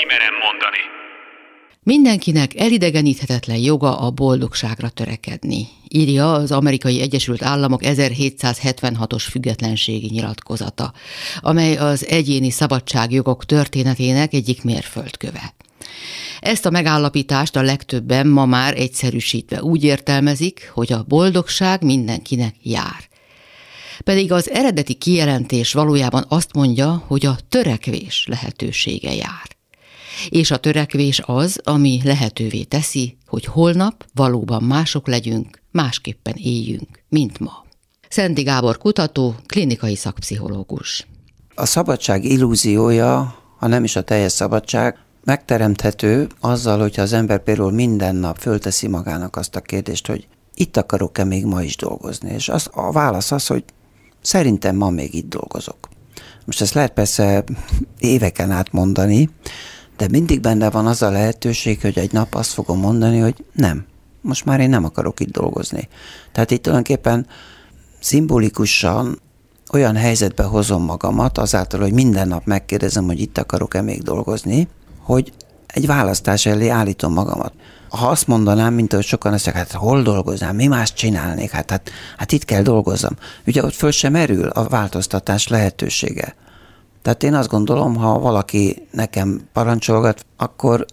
kimerem mondani. Mindenkinek elidegeníthetetlen joga a boldogságra törekedni, írja az Amerikai Egyesült Államok 1776-os függetlenségi nyilatkozata, amely az egyéni szabadságjogok történetének egyik mérföldköve. Ezt a megállapítást a legtöbben ma már egyszerűsítve úgy értelmezik, hogy a boldogság mindenkinek jár. Pedig az eredeti kijelentés valójában azt mondja, hogy a törekvés lehetősége jár. És a törekvés az, ami lehetővé teszi, hogy holnap valóban mások legyünk, másképpen éljünk, mint ma. Szenti Gábor kutató, klinikai szakpszichológus. A szabadság illúziója, ha nem is a teljes szabadság, megteremthető azzal, hogyha az ember például minden nap fölteszi magának azt a kérdést, hogy itt akarok-e még ma is dolgozni. És az, a válasz az, hogy szerintem ma még itt dolgozok. Most ezt lehet persze éveken át mondani, de mindig benne van az a lehetőség, hogy egy nap azt fogom mondani, hogy nem, most már én nem akarok itt dolgozni. Tehát itt tulajdonképpen szimbolikusan olyan helyzetbe hozom magamat, azáltal, hogy minden nap megkérdezem, hogy itt akarok-e még dolgozni, hogy egy választás elé állítom magamat. Ha azt mondanám, mint ahogy sokan ezt hát hol dolgoznám, mi más csinálnék, hát, hát, hát itt kell dolgozom. Ugye ott föl sem merül a változtatás lehetősége. Tehát én azt gondolom, ha valaki nekem parancsolgat, akkor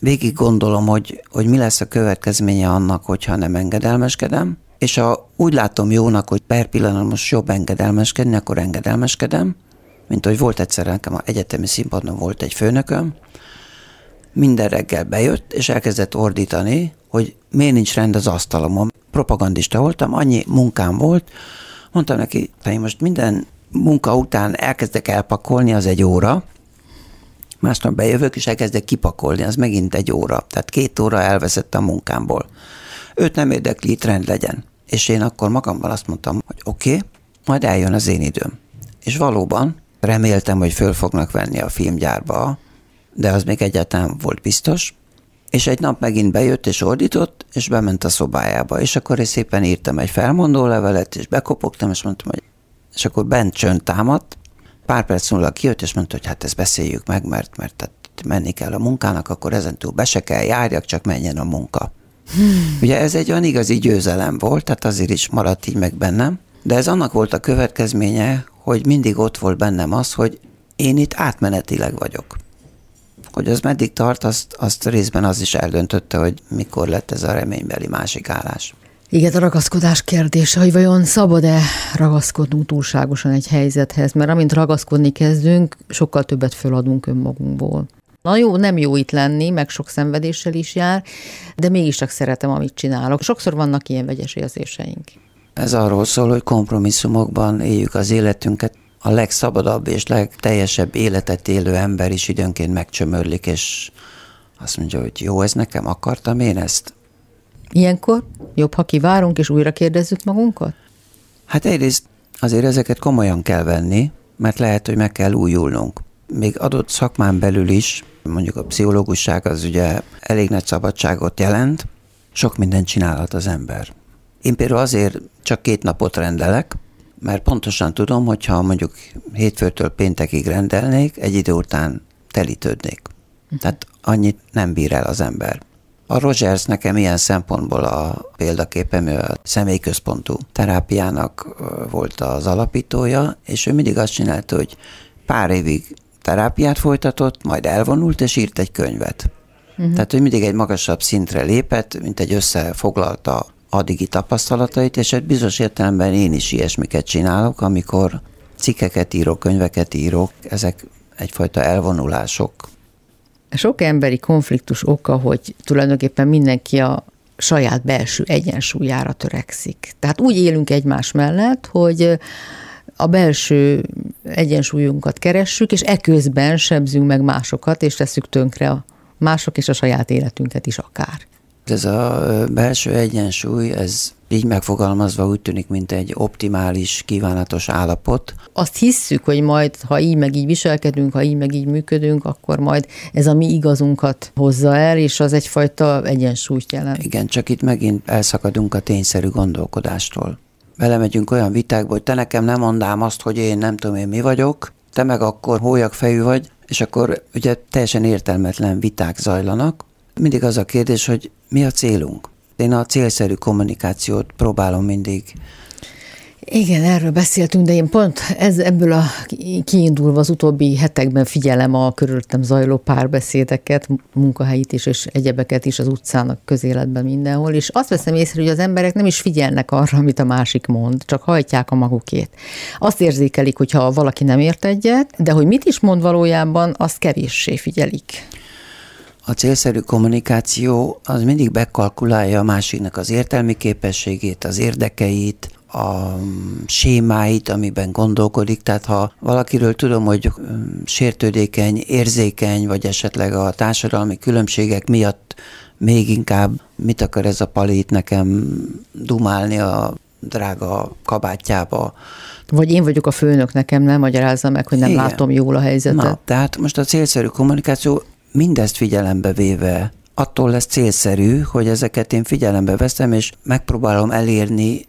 végig gondolom, hogy, hogy mi lesz a következménye annak, hogyha nem engedelmeskedem, és ha úgy látom jónak, hogy per pillanat most jobb engedelmeskedni, akkor engedelmeskedem, mint hogy volt egyszer nekem a egyetemi színpadon volt egy főnököm, minden reggel bejött, és elkezdett ordítani, hogy miért nincs rend az asztalomon. Propagandista voltam, annyi munkám volt, mondtam neki, hogy most minden munka után elkezdek elpakolni, az egy óra, másnap bejövök, és elkezdek kipakolni, az megint egy óra. Tehát két óra elveszett a munkámból. Őt nem érdekli, itt rend legyen. És én akkor magamban azt mondtam, hogy oké, okay, majd eljön az én időm. És valóban reméltem, hogy föl fognak venni a filmgyárba, de az még egyáltalán volt biztos. És egy nap megint bejött és ordított, és bement a szobájába. És akkor én szépen írtam egy felmondó levelet, és bekopogtam, és mondtam, hogy és akkor bent csönd támadt, pár perc múlva kijött, és mondta, hogy hát ezt beszéljük meg, mert, mert tehát menni kell a munkának, akkor ezentúl be se kell járjak, csak menjen a munka. Hmm. Ugye ez egy olyan igazi győzelem volt, tehát azért is maradt így meg bennem, de ez annak volt a következménye, hogy mindig ott volt bennem az, hogy én itt átmenetileg vagyok. Hogy az meddig tart, azt, azt részben az is eldöntötte, hogy mikor lett ez a reménybeli másik állás. Igen, a ragaszkodás kérdése, hogy vajon szabad-e ragaszkodnunk túlságosan egy helyzethez, mert amint ragaszkodni kezdünk, sokkal többet föladunk önmagunkból. Na jó, nem jó itt lenni, meg sok szenvedéssel is jár, de mégis csak szeretem, amit csinálok. Sokszor vannak ilyen vegyes érzéseink. Ez arról szól, hogy kompromisszumokban éljük az életünket. A legszabadabb és legteljesebb életet élő ember is időnként megcsömörlik, és azt mondja, hogy jó, ez nekem, akartam én ezt? Ilyenkor jobb, ha kivárunk és újra kérdezzük magunkat? Hát egyrészt azért ezeket komolyan kell venni, mert lehet, hogy meg kell újulnunk. Még adott szakmán belül is, mondjuk a pszichológusság az ugye elég nagy szabadságot jelent, sok mindent csinálhat az ember. Én például azért csak két napot rendelek, mert pontosan tudom, hogy ha mondjuk hétfőtől péntekig rendelnék, egy idő után telítődnék. Tehát annyit nem bír el az ember. A Rogers nekem ilyen szempontból a példaképem, ő a személyközpontú terápiának volt az alapítója, és ő mindig azt csinálta, hogy pár évig terápiát folytatott, majd elvonult, és írt egy könyvet. Uh-huh. Tehát, hogy mindig egy magasabb szintre lépett, mint egy összefoglalta addigi tapasztalatait, és egy bizonyos értelemben én is ilyesmiket csinálok, amikor cikkeket írok, könyveket írok, ezek egyfajta elvonulások sok emberi konfliktus oka, hogy tulajdonképpen mindenki a saját belső egyensúlyára törekszik. Tehát úgy élünk egymás mellett, hogy a belső egyensúlyunkat keressük, és eközben sebzünk meg másokat, és tesszük tönkre a mások és a saját életünket is akár. Ez a belső egyensúly, ez így megfogalmazva úgy tűnik, mint egy optimális, kívánatos állapot. Azt hisszük, hogy majd, ha így meg így viselkedünk, ha így meg így működünk, akkor majd ez a mi igazunkat hozza el, és az egyfajta egyensúlyt jelent. Igen, csak itt megint elszakadunk a tényszerű gondolkodástól. Belemegyünk olyan vitákba, hogy te nekem nem mondám azt, hogy én nem tudom én mi vagyok, te meg akkor hólyag fejű vagy, és akkor ugye teljesen értelmetlen viták zajlanak. Mindig az a kérdés, hogy mi a célunk. Én a célszerű kommunikációt próbálom mindig igen, erről beszéltünk, de én pont ez, ebből a kiindulva az utóbbi hetekben figyelem a körülöttem zajló párbeszédeket, munkahelyit is, és egyebeket is az utcának, közéletben mindenhol, és azt veszem észre, hogy az emberek nem is figyelnek arra, amit a másik mond, csak hajtják a magukét. Azt érzékelik, hogyha valaki nem ért egyet, de hogy mit is mond valójában, azt kevéssé figyelik. A célszerű kommunikáció az mindig bekalkulálja a másiknak az értelmi képességét, az érdekeit, a sémáit, amiben gondolkodik. Tehát ha valakiről tudom, hogy sértődékeny, érzékeny, vagy esetleg a társadalmi különbségek miatt még inkább mit akar ez a palit nekem dumálni a drága kabátjába. Vagy én vagyok a főnök, nekem nem magyarázza meg, hogy nem Igen. látom jól a helyzetet. Na, tehát most a célszerű kommunikáció mindezt figyelembe véve attól lesz célszerű, hogy ezeket én figyelembe veszem, és megpróbálom elérni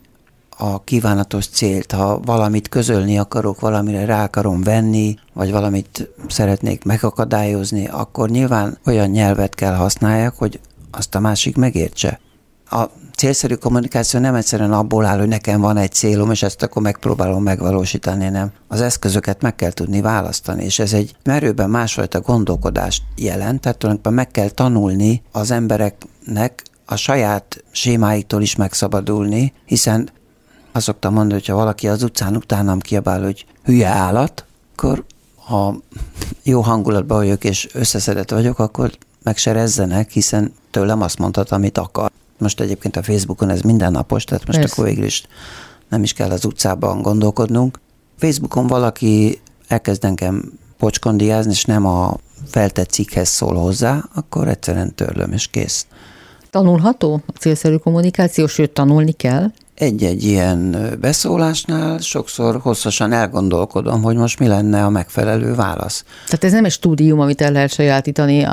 a kívánatos célt, ha valamit közölni akarok, valamire rá akarom venni, vagy valamit szeretnék megakadályozni, akkor nyilván olyan nyelvet kell használjak, hogy azt a másik megértse. A célszerű kommunikáció nem egyszerűen abból áll, hogy nekem van egy célom, és ezt akkor megpróbálom megvalósítani, nem. Az eszközöket meg kell tudni választani, és ez egy merőben másfajta gondolkodást jelent, tehát tulajdonképpen meg kell tanulni az embereknek a saját sémáiktól is megszabadulni, hiszen azt szoktam mondani, hogy ha valaki az utcán utánam kiabál, hogy hülye állat, akkor ha jó hangulatban vagyok és összeszedett vagyok, akkor meg se rezzenek, hiszen tőlem azt mondhat, amit akar. Most egyébként a Facebookon ez mindennapos, tehát most Persze. akkor végül is nem is kell az utcában gondolkodnunk. Facebookon valaki elkezd engem pocskondiázni, és nem a feltett cikkhez szól hozzá, akkor egyszerűen törlöm, és kész. Tanulható a célszerű kommunikáció, sőt tanulni kell? egy-egy ilyen beszólásnál sokszor hosszasan elgondolkodom, hogy most mi lenne a megfelelő válasz. Tehát ez nem egy stúdium, amit el lehet sajátítani,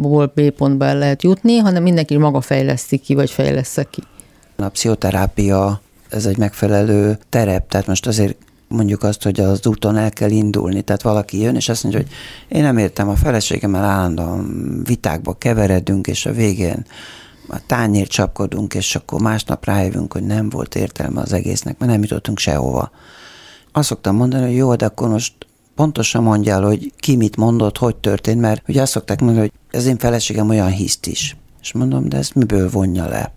A-ból B pontba el lehet jutni, hanem mindenki maga fejleszti ki, vagy fejlesz ki. A pszichoterápia, ez egy megfelelő terep, tehát most azért mondjuk azt, hogy az úton el kell indulni. Tehát valaki jön, és azt mondja, hogy én nem értem, a feleségemmel állandóan vitákba keveredünk, és a végén a tányért csapkodunk, és akkor másnap rájövünk, hogy nem volt értelme az egésznek, mert nem jutottunk sehova. Azt szoktam mondani, hogy jó, de akkor most pontosan mondjál, hogy ki mit mondott, hogy történt, mert ugye azt szokták mondani, hogy ez én feleségem olyan hiszt is. És mondom, de ezt miből vonja le?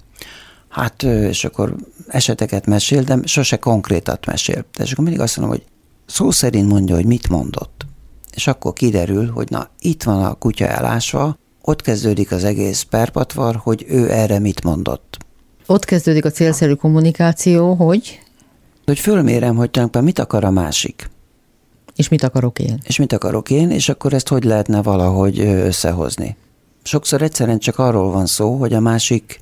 Hát, és akkor eseteket mesél, de sose konkrétat mesél. De és akkor mindig azt mondom, hogy szó szerint mondja, hogy mit mondott. És akkor kiderül, hogy na, itt van a kutya elásva, ott kezdődik az egész perpatvar, hogy ő erre mit mondott. Ott kezdődik a célszerű kommunikáció, hogy? Hogy fölmérem, hogy tulajdonképpen mit akar a másik. És mit akarok én? És mit akarok én, és akkor ezt hogy lehetne valahogy összehozni. Sokszor egyszerűen csak arról van szó, hogy a másik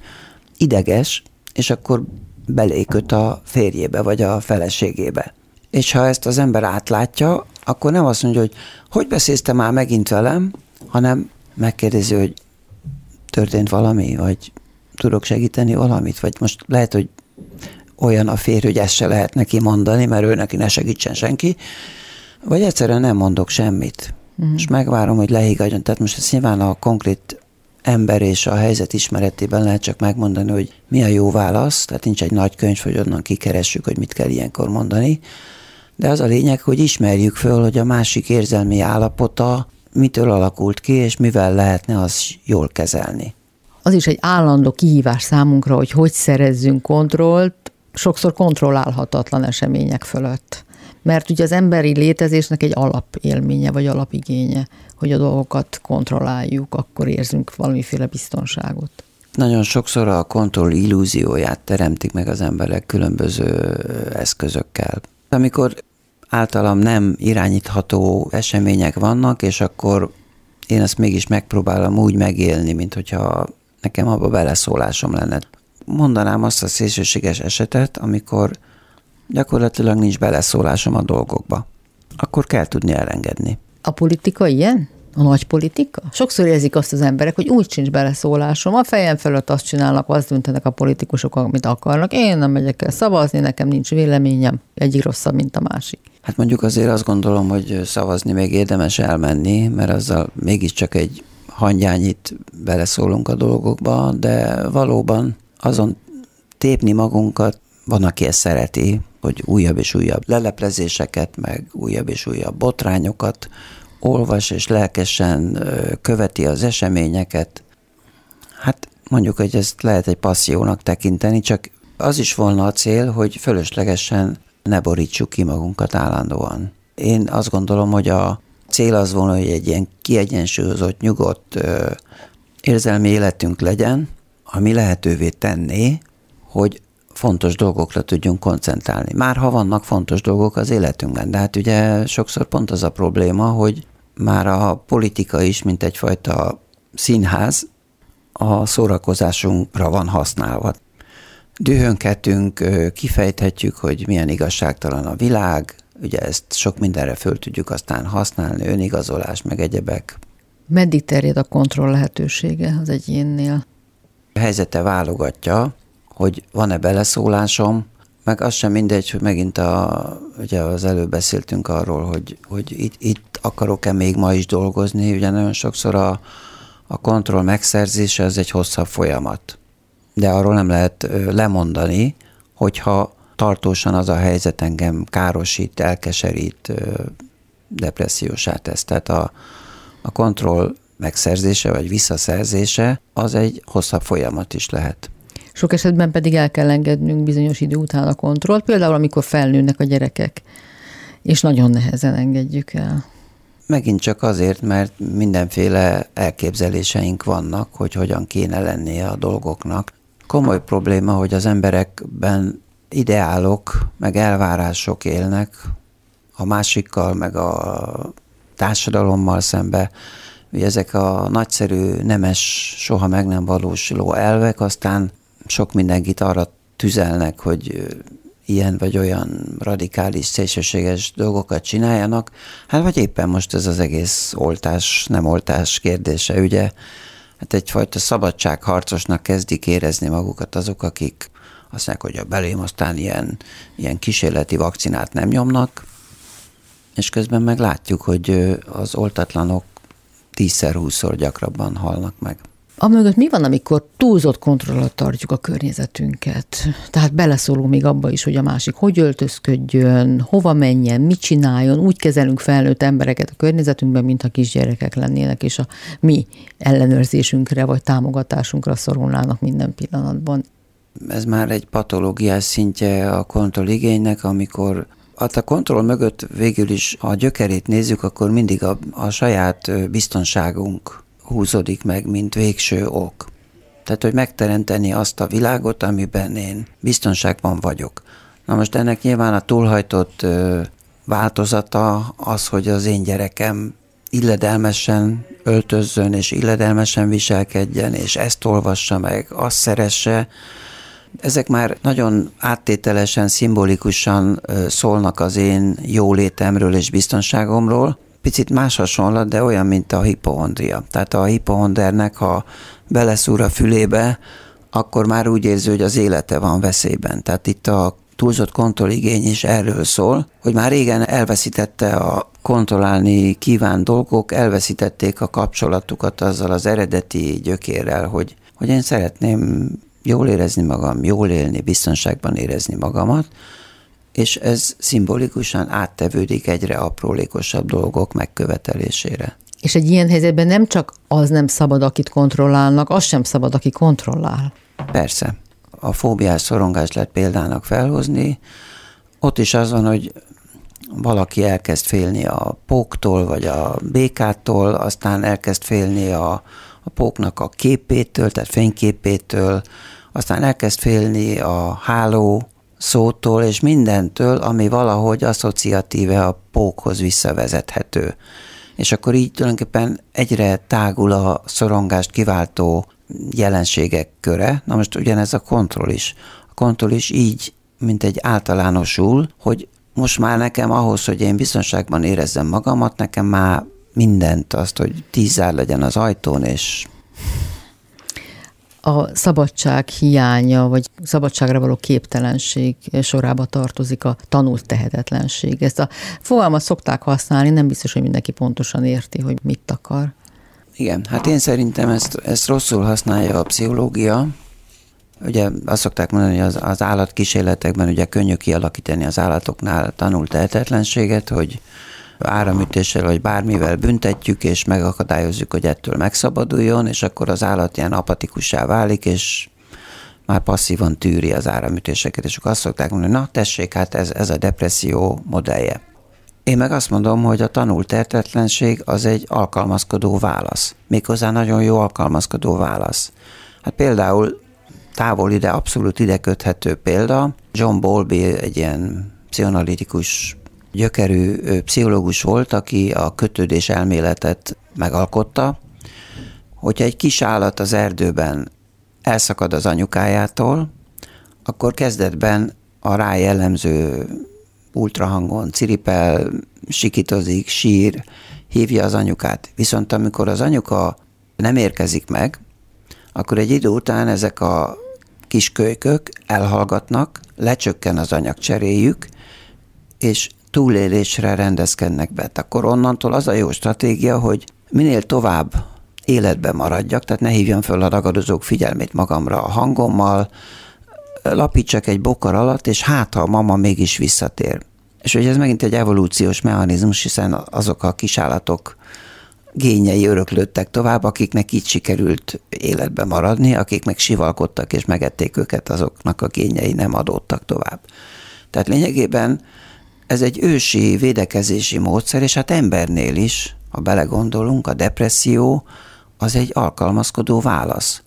ideges, és akkor beléköt a férjébe, vagy a feleségébe. És ha ezt az ember átlátja, akkor nem azt mondja, hogy hogy beszélsz te már megint velem, hanem megkérdezi, hogy történt valami, vagy tudok segíteni valamit, vagy most lehet, hogy olyan a férj, hogy ezt se lehet neki mondani, mert ő neki ne segítsen senki, vagy egyszerűen nem mondok semmit. Mm. És megvárom, hogy lehiggadjon. Tehát most ezt nyilván a konkrét ember és a helyzet ismeretében lehet csak megmondani, hogy mi a jó válasz, tehát nincs egy nagy könyv, hogy onnan kikeressük, hogy mit kell ilyenkor mondani, de az a lényeg, hogy ismerjük föl, hogy a másik érzelmi állapota mitől alakult ki, és mivel lehetne az jól kezelni. Az is egy állandó kihívás számunkra, hogy hogy szerezzünk kontrollt, sokszor kontrollálhatatlan események fölött. Mert ugye az emberi létezésnek egy alapélménye, vagy alapigénye, hogy a dolgokat kontrolláljuk, akkor érzünk valamiféle biztonságot. Nagyon sokszor a kontroll illúzióját teremtik meg az emberek különböző eszközökkel. Amikor általam nem irányítható események vannak, és akkor én ezt mégis megpróbálom úgy megélni, mint hogyha nekem abba beleszólásom lenne. Mondanám azt a szélsőséges esetet, amikor gyakorlatilag nincs beleszólásom a dolgokba. Akkor kell tudni elengedni. A politika ilyen? A nagy politika? Sokszor érzik azt az emberek, hogy úgy sincs beleszólásom, a fejem fölött azt csinálnak, azt döntenek a politikusok, amit akarnak. Én nem megyek el szavazni, nekem nincs véleményem, egyik rosszabb, mint a másik. Hát mondjuk azért azt gondolom, hogy szavazni még érdemes elmenni, mert azzal mégiscsak egy hangyányit beleszólunk a dolgokba, de valóban azon tépni magunkat, van, aki ezt szereti, hogy újabb és újabb leleplezéseket, meg újabb és újabb botrányokat olvas, és lelkesen követi az eseményeket. Hát mondjuk, hogy ezt lehet egy passziónak tekinteni, csak az is volna a cél, hogy fölöslegesen ne borítsuk ki magunkat állandóan. Én azt gondolom, hogy a cél az volna, hogy egy ilyen kiegyensúlyozott, nyugodt érzelmi életünk legyen, ami lehetővé tenné, hogy fontos dolgokra tudjunk koncentrálni. Már ha vannak fontos dolgok az életünkben, de hát ugye sokszor pont az a probléma, hogy már a politika is, mint egyfajta színház, a szórakozásunkra van használva. Dühönketünk, kifejthetjük, hogy milyen igazságtalan a világ, ugye ezt sok mindenre föl tudjuk aztán használni, önigazolás, meg egyebek. Meddig terjed a kontroll lehetősége az egyénnél? A helyzete válogatja, hogy van-e beleszólásom, meg az sem mindegy, hogy megint a, ugye az előbb beszéltünk arról, hogy, hogy itt, itt akarok-e még ma is dolgozni, ugye nagyon sokszor a, a kontroll megszerzése az egy hosszabb folyamat. De arról nem lehet lemondani, hogyha tartósan az a helyzet engem károsít, elkeserít, depressziósá tesz. Tehát a, a kontroll megszerzése vagy visszaszerzése az egy hosszabb folyamat is lehet. Sok esetben pedig el kell engednünk bizonyos idő után a kontrollt, például amikor felnőnek a gyerekek, és nagyon nehezen engedjük el. Megint csak azért, mert mindenféle elképzeléseink vannak, hogy hogyan kéne lennie a dolgoknak. Komoly probléma, hogy az emberekben ideálok, meg elvárások élnek a másikkal, meg a társadalommal szembe. Ugye ezek a nagyszerű, nemes, soha meg nem valósuló elvek, aztán sok mindenkit arra tüzelnek, hogy ilyen vagy olyan radikális, szélsőséges dolgokat csináljanak, hát vagy éppen most ez az egész oltás, nem oltás kérdése, ugye, hát egyfajta szabadságharcosnak kezdik érezni magukat azok, akik azt mondják, hogy a belém aztán ilyen, ilyen kísérleti vakcinát nem nyomnak, és közben meg látjuk, hogy az oltatlanok tízszer-húszszor gyakrabban halnak meg. Amögött mi van, amikor túlzott kontroll alatt tartjuk a környezetünket? Tehát beleszólunk még abba is, hogy a másik hogy öltözködjön, hova menjen, mit csináljon. Úgy kezelünk felnőtt embereket a környezetünkben, mintha kisgyerekek lennének, és a mi ellenőrzésünkre vagy támogatásunkra szorulnának minden pillanatban. Ez már egy patológiás szintje a kontrolligénynek, amikor Hát a kontroll mögött végül is, ha a gyökerét nézzük, akkor mindig a, a saját biztonságunk húzódik meg, mint végső ok. Tehát, hogy megteremteni azt a világot, amiben én biztonságban vagyok. Na most ennek nyilván a túlhajtott változata az, hogy az én gyerekem illedelmesen öltözzön, és illedelmesen viselkedjen, és ezt olvassa meg, azt szeresse. Ezek már nagyon áttételesen, szimbolikusan szólnak az én jólétemről és biztonságomról, picit más hasonlat, de olyan, mint a hipohondria. Tehát a hipohondernek, ha beleszúr a fülébe, akkor már úgy érzi, hogy az élete van veszélyben. Tehát itt a túlzott kontrolligény is erről szól, hogy már régen elveszítette a kontrollálni kíván dolgok, elveszítették a kapcsolatukat azzal az eredeti gyökérrel, hogy, hogy én szeretném jól érezni magam, jól élni, biztonságban érezni magamat, és ez szimbolikusan áttevődik egyre aprólékosabb dolgok megkövetelésére. És egy ilyen helyzetben nem csak az nem szabad, akit kontrollálnak, az sem szabad, aki kontrollál. Persze. A fóbiás szorongást lehet példának felhozni. Ott is az van, hogy valaki elkezd félni a póktól, vagy a békától, aztán elkezd félni a, a póknak a képétől, tehát fényképétől, aztán elkezd félni a háló szótól és mindentől, ami valahogy asszociatíve a pókhoz visszavezethető. És akkor így tulajdonképpen egyre tágul a szorongást kiváltó jelenségek köre. Na most ugyanez a kontroll is. A kontroll is így, mint egy általánosul, hogy most már nekem ahhoz, hogy én biztonságban érezzem magamat, nekem már mindent, azt, hogy tíz legyen az ajtón, és a szabadság hiánya, vagy szabadságra való képtelenség sorába tartozik a tanult tehetetlenség. Ezt a fogalmat szokták használni, nem biztos, hogy mindenki pontosan érti, hogy mit akar. Igen, hát én szerintem ezt, ezt rosszul használja a pszichológia. Ugye azt szokták mondani, hogy az, az állatkísérletekben ugye könnyű kialakítani az állatoknál tanult tehetetlenséget, hogy áramütéssel vagy bármivel büntetjük, és megakadályozzuk, hogy ettől megszabaduljon, és akkor az állat ilyen apatikussá válik, és már passzívan tűri az áramütéseket, és akkor azt szokták mondani, na tessék, hát ez, ez a depresszió modellje. Én meg azt mondom, hogy a tanult tertetlenség az egy alkalmazkodó válasz. Méghozzá nagyon jó alkalmazkodó válasz. Hát például távol ide, abszolút ide köthető példa, John Bowlby egy ilyen pszichoanalitikus gyökerű pszichológus volt, aki a kötődés elméletet megalkotta, hogyha egy kis állat az erdőben elszakad az anyukájától, akkor kezdetben a rá jellemző ultrahangon ciripel, sikitozik, sír, hívja az anyukát. Viszont amikor az anyuka nem érkezik meg, akkor egy idő után ezek a kis kölykök elhallgatnak, lecsökken az anyagcseréjük, és túlélésre rendezkednek be. Akkor onnantól az a jó stratégia, hogy minél tovább életben maradjak, tehát ne hívjam föl a ragadozók figyelmét magamra a hangommal, lapítsak egy bokar alatt, és hát, ha a mama mégis visszatér. És hogy ez megint egy evolúciós mechanizmus, hiszen azok a kisállatok gényei öröklődtek tovább, akiknek így sikerült életbe maradni, akik meg sivalkodtak és megették őket, azoknak a gényei nem adódtak tovább. Tehát lényegében ez egy ősi védekezési módszer, és hát embernél is, ha belegondolunk, a depresszió az egy alkalmazkodó válasz.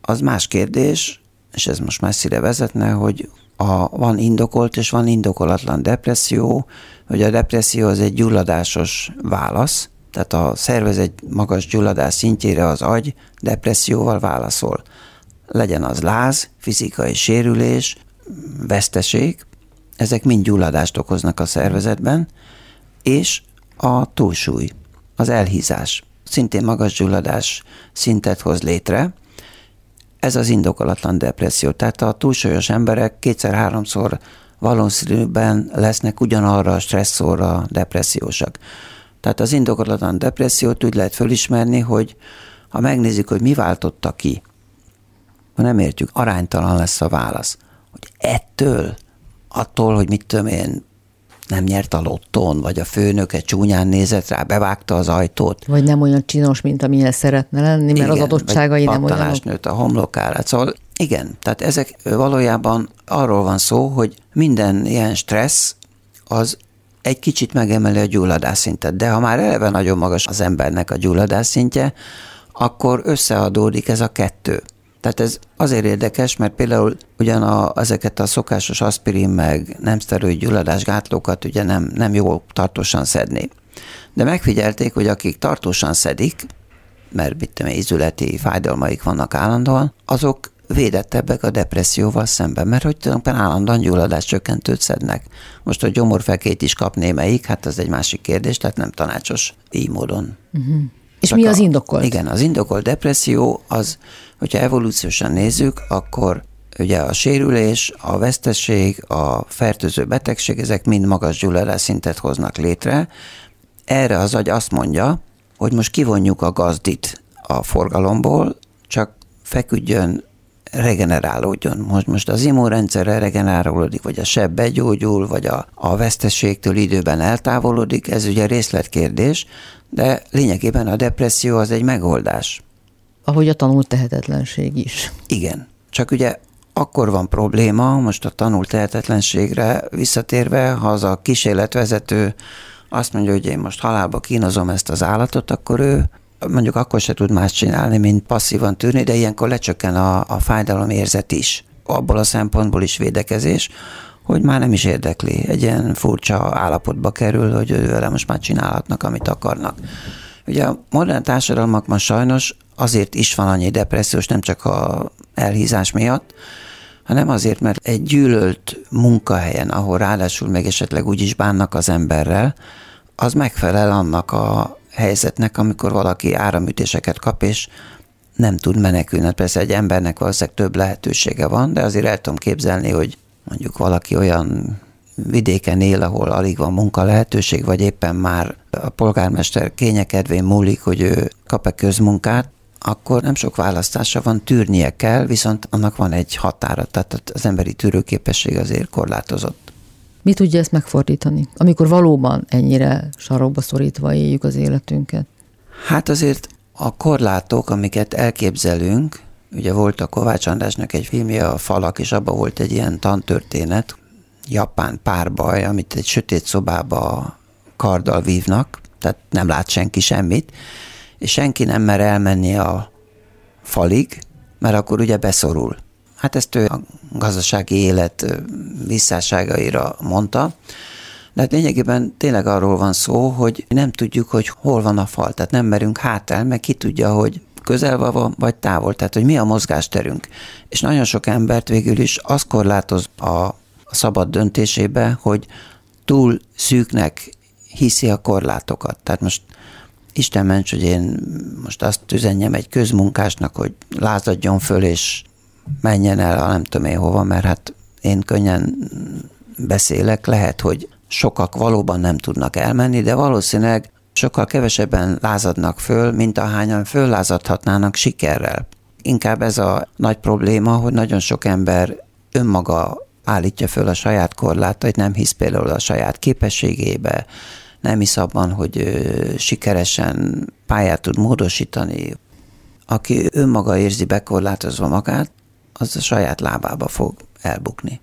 Az más kérdés, és ez most messzire vezetne, hogy a, van indokolt és van indokolatlan depresszió, hogy a depresszió az egy gyulladásos válasz, tehát a szervezet magas gyulladás szintjére az agy depresszióval válaszol. Legyen az láz, fizikai sérülés, veszteség, ezek mind gyulladást okoznak a szervezetben, és a túlsúly, az elhízás, szintén magas gyulladás szintet hoz létre, ez az indokolatlan depresszió. Tehát a túlsúlyos emberek kétszer-háromszor valószínűben lesznek ugyanarra a stresszorra depressziósak. Tehát az indokolatlan depressziót úgy lehet fölismerni, hogy ha megnézzük, hogy mi váltotta ki, ha nem értjük, aránytalan lesz a válasz. Hogy ettől attól, hogy mit tudom én, nem nyert a lottón, vagy a főnöke csúnyán nézett rá, bevágta az ajtót. Vagy nem olyan csinos, mint amilyen szeretne lenni, mert igen, az adottságai nem olyan. nőtt a homlokára. Szóval igen, tehát ezek valójában arról van szó, hogy minden ilyen stressz az egy kicsit megemeli a gyulladásszintet, de ha már eleve nagyon magas az embernek a gyulladásszintje, akkor összeadódik ez a kettő. Tehát ez azért érdekes, mert például ugyan a, ezeket a szokásos aspirin meg nem szteroid gyulladásgátlókat ugye nem, nem jó tartósan szedni. De megfigyelték, hogy akik tartósan szedik, mert mit tudom, izületi fájdalmaik vannak állandóan, azok védettebbek a depresszióval szemben, mert hogy tulajdonképpen állandóan gyulladás csökkentőt szednek. Most, hogy gyomorfekét is kap némelyik, hát az egy másik kérdés, tehát nem tanácsos így módon. Uh-huh. És mi az indokolt? igen, az indokolt depresszió az Hogyha evolúciósan nézzük, akkor ugye a sérülés, a vesztesség, a fertőző betegség, ezek mind magas gyulladásszintet hoznak létre. Erre az agy azt mondja, hogy most kivonjuk a gazdit a forgalomból, csak feküdjön, regenerálódjon. Most, most az immunrendszerre regenerálódik, vagy a seb begyógyul, vagy a, a vesztességtől időben eltávolodik, ez ugye részletkérdés, de lényegében a depresszió az egy megoldás ahogy a tanult tehetetlenség is. Igen, csak ugye akkor van probléma, most a tanult tehetetlenségre visszatérve, ha az a kísérletvezető azt mondja, hogy én most halálba kínozom ezt az állatot, akkor ő mondjuk akkor se tud más csinálni, mint passzívan tűrni, de ilyenkor lecsökken a, a fájdalom érzet is. Abból a szempontból is védekezés, hogy már nem is érdekli. Egy ilyen furcsa állapotba kerül, hogy ő vele most már csinálhatnak, amit akarnak. Ugye a modern társadalmakban sajnos azért is van annyi depressziós, nem csak a elhízás miatt, hanem azért, mert egy gyűlölt munkahelyen, ahol ráadásul meg esetleg úgy is bánnak az emberrel, az megfelel annak a helyzetnek, amikor valaki áramütéseket kap, és nem tud menekülni. Hát persze egy embernek valószínűleg több lehetősége van, de azért el tudom képzelni, hogy mondjuk valaki olyan vidéken él, ahol alig van munka lehetőség, vagy éppen már a polgármester kényekedvén múlik, hogy ő kap-e közmunkát, akkor nem sok választása van, tűrnie kell, viszont annak van egy határa, tehát az emberi tűrőképesség azért korlátozott. Mi tudja ezt megfordítani, amikor valóban ennyire sarokba szorítva éljük az életünket? Hát azért a korlátok, amiket elképzelünk, ugye volt a Kovács Andrásnak egy filmje, a Falak, és abban volt egy ilyen tantörténet, japán párbaj, amit egy sötét szobába karddal vívnak, tehát nem lát senki semmit, és senki nem mer elmenni a falig, mert akkor ugye beszorul. Hát ezt ő a gazdasági élet visszáságaira mondta, de hát lényegében tényleg arról van szó, hogy nem tudjuk, hogy hol van a fal, tehát nem merünk hátel, meg ki tudja, hogy közel van, vagy távol, tehát hogy mi a mozgásterünk. És nagyon sok embert végül is az korlátoz a szabad döntésébe, hogy túl szűknek hiszi a korlátokat. Tehát most Isten ments, hogy én most azt üzenjem egy közmunkásnak, hogy lázadjon föl, és menjen el a nem tudom én hova, mert hát én könnyen beszélek, lehet, hogy sokak valóban nem tudnak elmenni, de valószínűleg sokkal kevesebben lázadnak föl, mint ahányan föllázadhatnának sikerrel. Inkább ez a nagy probléma, hogy nagyon sok ember önmaga állítja föl a saját korlátait, nem hisz például a saját képességébe, nem hisz abban, hogy sikeresen pályát tud módosítani. Aki önmaga érzi bekorlátozva magát, az a saját lábába fog elbukni.